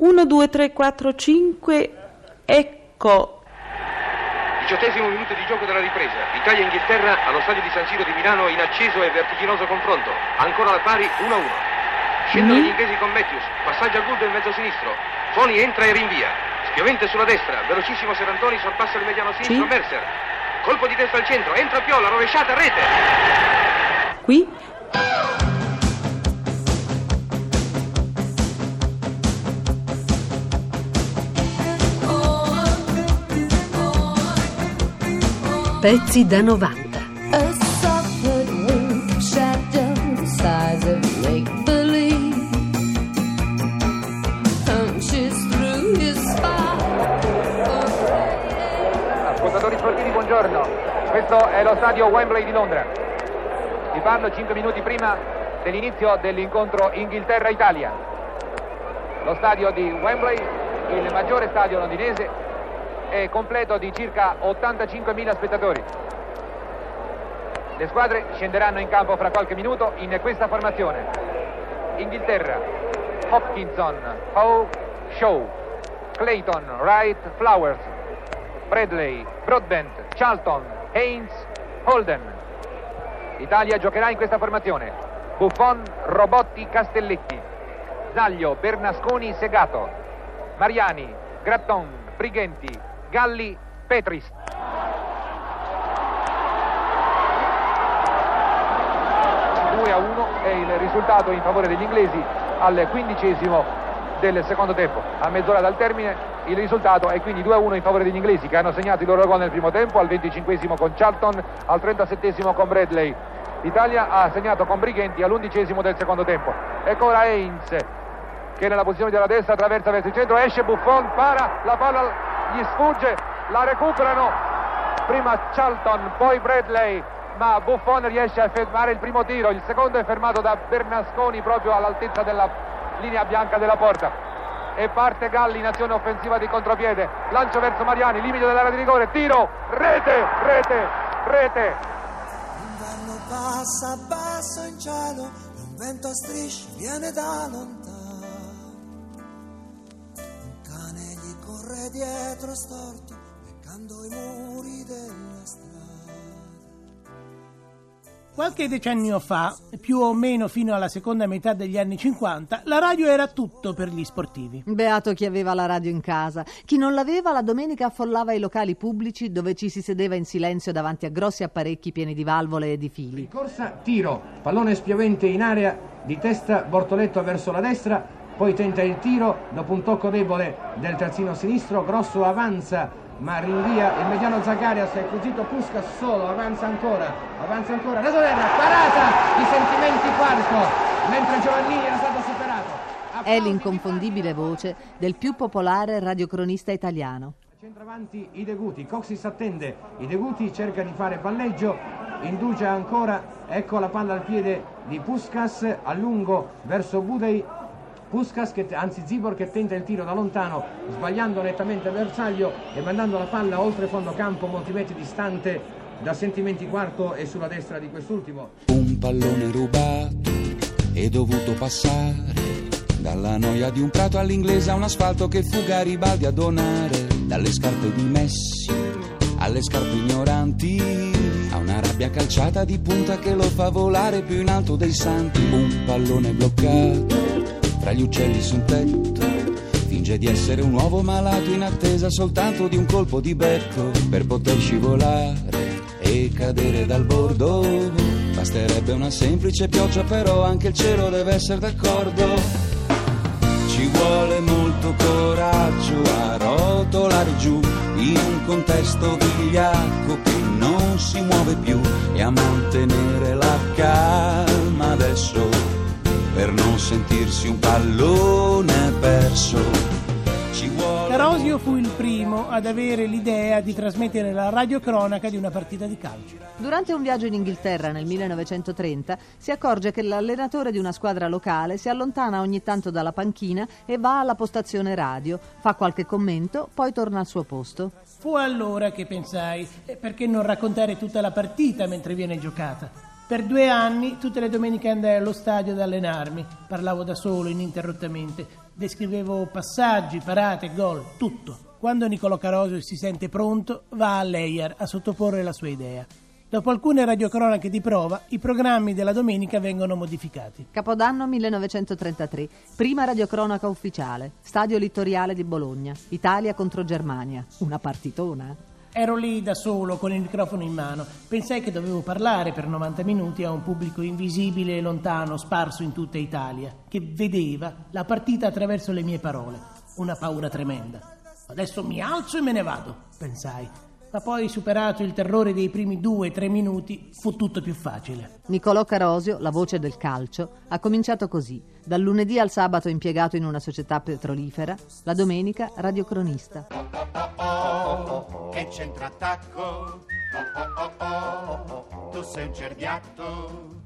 1, 2, 3, 4, 5, ecco. Diciottesimo minuto di gioco della ripresa. Italia-Inghilterra allo stadio di San Siro di Milano in acceso e vertiginoso confronto. Ancora la pari 1-1. Scendono Mm. gli inglesi con Matthews. Passaggio a Gould in mezzo sinistro. Foni entra e rinvia. Spiovente sulla destra. Velocissimo Serantoni sorpassa il mediano sinistro Sì. Mercer. Colpo di testa al centro. Entra Piola. Rovesciata rete. Qui. Through his spine. Ascoltatori sportivi, buongiorno. Questo è lo stadio Wembley di Londra. Vi parlo 5 minuti prima dell'inizio dell'incontro Inghilterra-Italia. Lo stadio di Wembley, il maggiore stadio londinese, completo di circa 85.000 spettatori. Le squadre scenderanno in campo fra qualche minuto in questa formazione. Inghilterra, Hopkinson, Howe, Shaw, Clayton, Wright, Flowers, Bradley, Broadbent, Charlton, Haynes, Holden. Italia giocherà in questa formazione. Buffon, Robotti, Castelletti. Zaglio, Bernasconi, Segato. Mariani, Gratton, Brighenti, Galli, Petris. 2 a 1 è il risultato in favore degli inglesi al quindicesimo del secondo tempo. A mezz'ora dal termine il risultato è quindi 2 a 1 in favore degli inglesi che hanno segnato il loro gol nel primo tempo, al 25 con Charlton, al 37 con Bradley. L'Italia ha segnato con Brighenti all'11 del secondo tempo. Ecco ora Heinz che nella posizione della destra attraversa verso il centro, esce Buffon, para, la palla gli sfugge, la recuperano prima Charlton, poi Bradley, ma Buffon riesce a fermare il primo tiro, il secondo è fermato da Bernasconi proprio all'altezza della linea bianca della porta. E parte Galli in azione offensiva di contropiede, lancio verso Mariani, limite dell'area di rigore, tiro, rete, rete, rete. L'inverno passa basso in cielo un vento a strisce viene da lontano. Corre dietro storto, leccando i muri della strada. Qualche decennio fa, più o meno fino alla seconda metà degli anni 50, la radio era tutto per gli sportivi. Beato chi aveva la radio in casa. Chi non l'aveva la domenica affollava i locali pubblici dove ci si sedeva in silenzio davanti a grossi apparecchi pieni di valvole e di fili. Corsa, tiro, pallone spiovente in area, di testa Bortoletto verso la destra, poi tenta il tiro, dopo un tocco debole del terzino sinistro, Grosso avanza ma rinvia il mediano Zagarias, è cosito Puskas solo, avanza ancora, avanza ancora, raso terra, parata di sentimenti quarto, mentre Giovannini era stato superato. È l'inconfondibile voce del più popolare radiocronista italiano. Centravanti i Deguti, Coxis attende, i Deguti cerca di fare palleggio, indugia ancora, ecco la palla al piede di Puskas, a lungo verso Budei, Puskas, che, anzi Zibor che tenta il tiro da lontano, sbagliando nettamente il bersaglio e mandando la palla oltre fondo campo, molti metri distante da Sentimenti quarto e sulla destra di quest'ultimo. Un pallone rubato è dovuto passare dalla noia di un prato all'inglese a un asfalto che fu Garibaldi a donare dalle scarpe di Messi alle scarpe ignoranti a una rabbia calciata di punta che lo fa volare più in alto dei santi un pallone bloccato tra gli uccelli sul tetto finge di essere un uovo malato in attesa soltanto di un colpo di becco per poter scivolare e cadere dal bordo. Basterebbe una semplice pioggia, però anche il cielo deve essere d'accordo. Ci vuole molto coraggio a rotolare giù in un contesto vigliacco che non si muove più e a mantenere la calma adesso per non sentirsi un pallone perso. Ci vuole Carosio fu il primo ad avere l'idea di trasmettere la radiocronaca di una partita di calcio. Durante un viaggio in Inghilterra nel 1930 si accorge che l'allenatore di una squadra locale si allontana ogni tanto dalla panchina e va alla postazione radio, fa qualche commento, poi torna al suo posto. Fu allora che pensai, eh, perché non raccontare tutta la partita mentre viene giocata? Per due anni, tutte le domeniche andai allo stadio ad allenarmi. Parlavo da solo, ininterrottamente. Descrivevo passaggi, parate, gol, tutto. Quando Niccolò Carosio si sente pronto, va a Leyer a sottoporre la sua idea. Dopo alcune radiocronache di prova, i programmi della domenica vengono modificati. Capodanno 1933, prima radiocronaca ufficiale, stadio littoriale di Bologna, Italia contro Germania, una partitona. Ero lì da solo con il microfono in mano. Pensai che dovevo parlare per 90 minuti a un pubblico invisibile e lontano, sparso in tutta Italia, che vedeva la partita attraverso le mie parole. Una paura tremenda. Adesso mi alzo e me ne vado, pensai. Ma poi, superato il terrore dei primi due o tre minuti, fu tutto più facile. Niccolò Carosio, la voce del calcio, ha cominciato così. Dal lunedì al sabato impiegato in una società petrolifera, la domenica radiocronista. Che c'entra attacco. Oh, oh, oh, oh, tu sei un cerbiatto.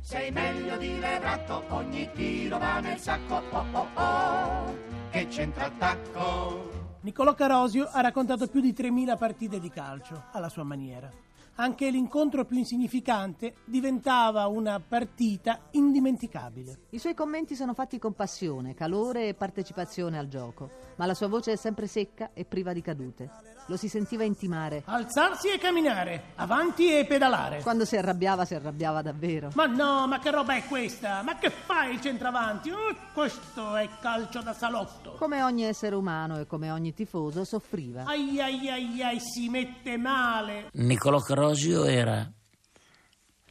Sei meglio di Lerratto, ogni tiro va nel sacco. Oh, oh, oh, che c'entra attacco. Niccolò Carosio ha raccontato più di 3.000 partite di calcio, alla sua maniera. Anche l'incontro più insignificante diventava una partita indimenticabile. I suoi commenti sono fatti con passione, calore e partecipazione al gioco, ma la sua voce è sempre secca e priva di cadute. Lo si sentiva intimare. Alzarsi e camminare, avanti e pedalare. Quando si arrabbiava, si arrabbiava davvero. Ma no, ma che roba è questa? Ma che fai il centravanti? Oh, questo è calcio da salotto. Come ogni essere umano e come ogni tifoso, soffriva. Ai ai ai ai, si mette male. Niccolò Carosio era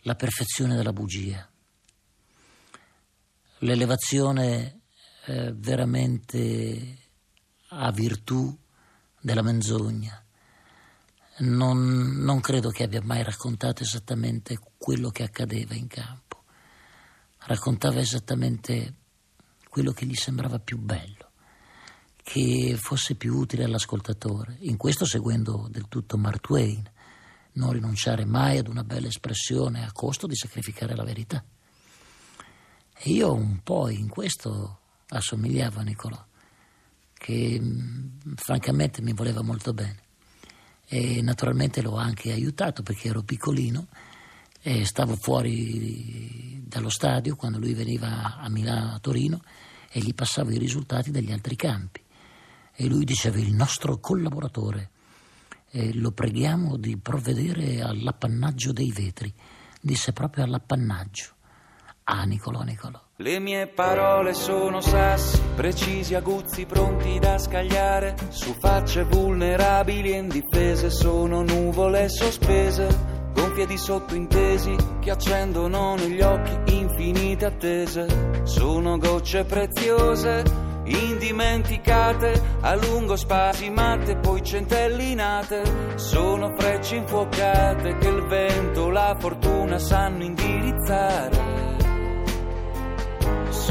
la perfezione della bugia, l'elevazione eh, veramente a virtù della menzogna. Non, non credo che abbia mai raccontato esattamente quello che accadeva in campo. Raccontava esattamente quello che gli sembrava più bello, che fosse più utile all'ascoltatore. In questo seguendo del tutto Mark Twain, non rinunciare mai ad una bella espressione a costo di sacrificare la verità. E io un po' in questo assomigliavo a Nicolò che mh, francamente mi voleva molto bene. E naturalmente l'ho anche aiutato perché ero piccolino e stavo fuori dallo stadio quando lui veniva a Milano, a Torino e gli passavo i risultati degli altri campi. E lui diceva il nostro collaboratore eh, lo preghiamo di provvedere all'appannaggio dei vetri. Disse proprio all'appannaggio ah Nicolò Nicolò Le mie parole sono sassi, precisi, aguzzi, pronti da scagliare. Su facce vulnerabili e indifese sono nuvole sospese, gonfie di sottointesi che accendono negli occhi infinite attese. Sono gocce preziose, indimenticate, a lungo spasimate, poi centellinate. Sono frecce infuocate che il vento, la fortuna sanno indirizzare.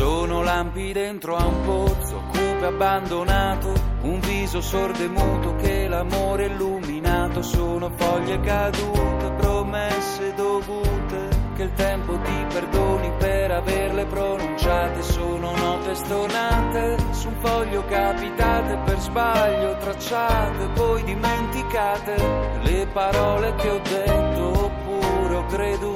Sono lampi dentro a un pozzo, cupe abbandonato, un viso sordo e muto che l'amore illuminato. Sono foglie cadute, promesse dovute, che il tempo ti perdoni per averle pronunciate. Sono note stonate, su un foglio capitate per sbaglio, tracciate, poi dimenticate. Le parole che ho detto oppure ho creduto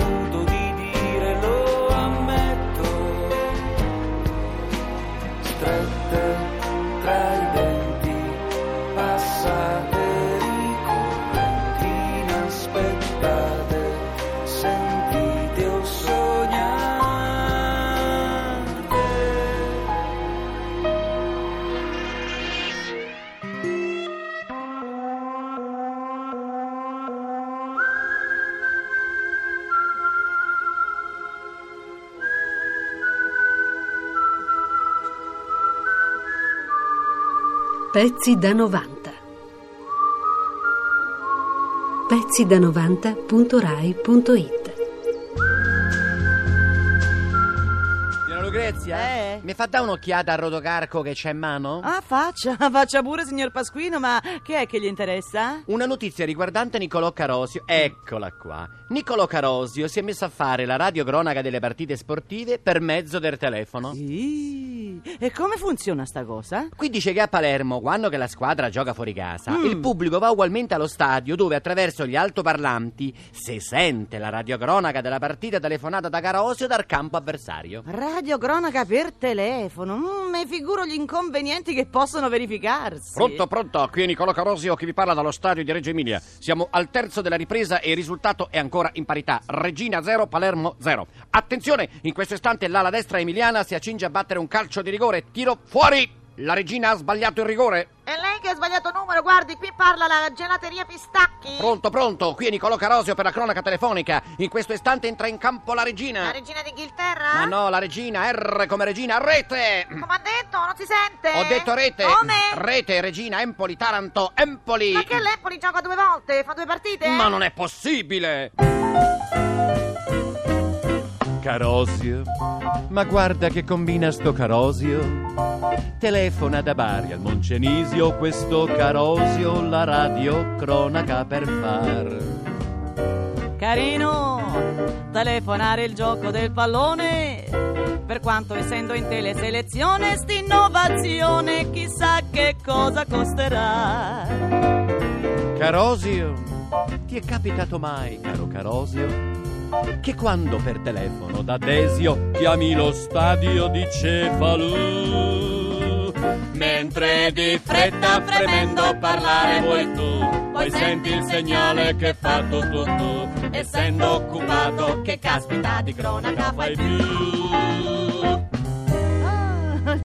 Pezzi da 90. Pezzi da 90.rai.it Signora Lucrezia, Eh? mi fa dare un'occhiata al rotocarco che c'è in mano? Ah, faccia, faccia pure, signor Pasquino, ma che è che gli interessa? Una notizia riguardante Niccolò Carosio. Eccola qua. Niccolò Carosio si è messo a fare la radiocronaca delle partite sportive per mezzo del telefono. Sì. E come funziona sta cosa? Qui dice che a Palermo, quando che la squadra gioca fuori casa, Mm. il pubblico va ugualmente allo stadio dove attraverso gli altoparlanti si sente la radiocronaca della partita telefonata da Carosio dal campo avversario. Radio cronaca per telefono. Mm, mi figuro gli inconvenienti che possono verificarsi. Pronto, pronto, qui è Nicolò Carosio che vi parla dallo stadio di Reggio Emilia. Siamo al terzo della ripresa e il risultato è ancora in parità. Regina 0, Palermo 0. Attenzione, in questo istante l'ala destra emiliana si accinge a battere un calcio di rigore. Tiro fuori! La regina ha sbagliato il rigore. È lei che ha sbagliato numero, guardi, qui parla la gelateria Pistacchi. Pronto, pronto, qui è Nicolò Carosio per la cronaca telefonica. In questo istante entra in campo la regina. La regina d'Inghilterra? Ma no, la regina, R come regina, rete! Come ha detto? Non si sente? Ho detto rete! Come? Rete, regina, Empoli, Taranto, Empoli! Ma che l'Empoli gioca due volte? Fa due partite? Ma non è possibile! Carosio, ma guarda che combina sto Carosio. Telefona da Bari al Moncenisio, questo Carosio la radio cronaca per far. Carino, telefonare il gioco del pallone. Per quanto essendo in teleselezione, st'innovazione chissà che cosa costerà. Carosio, ti è capitato mai, caro Carosio? Che quando per telefono da Desio chiami lo stadio di Cefalù. Mentre di fretta fremendo parlare vuoi tu, poi senti il segnale che fa tu tu tu, essendo occupato che caspita di cronaca fai più.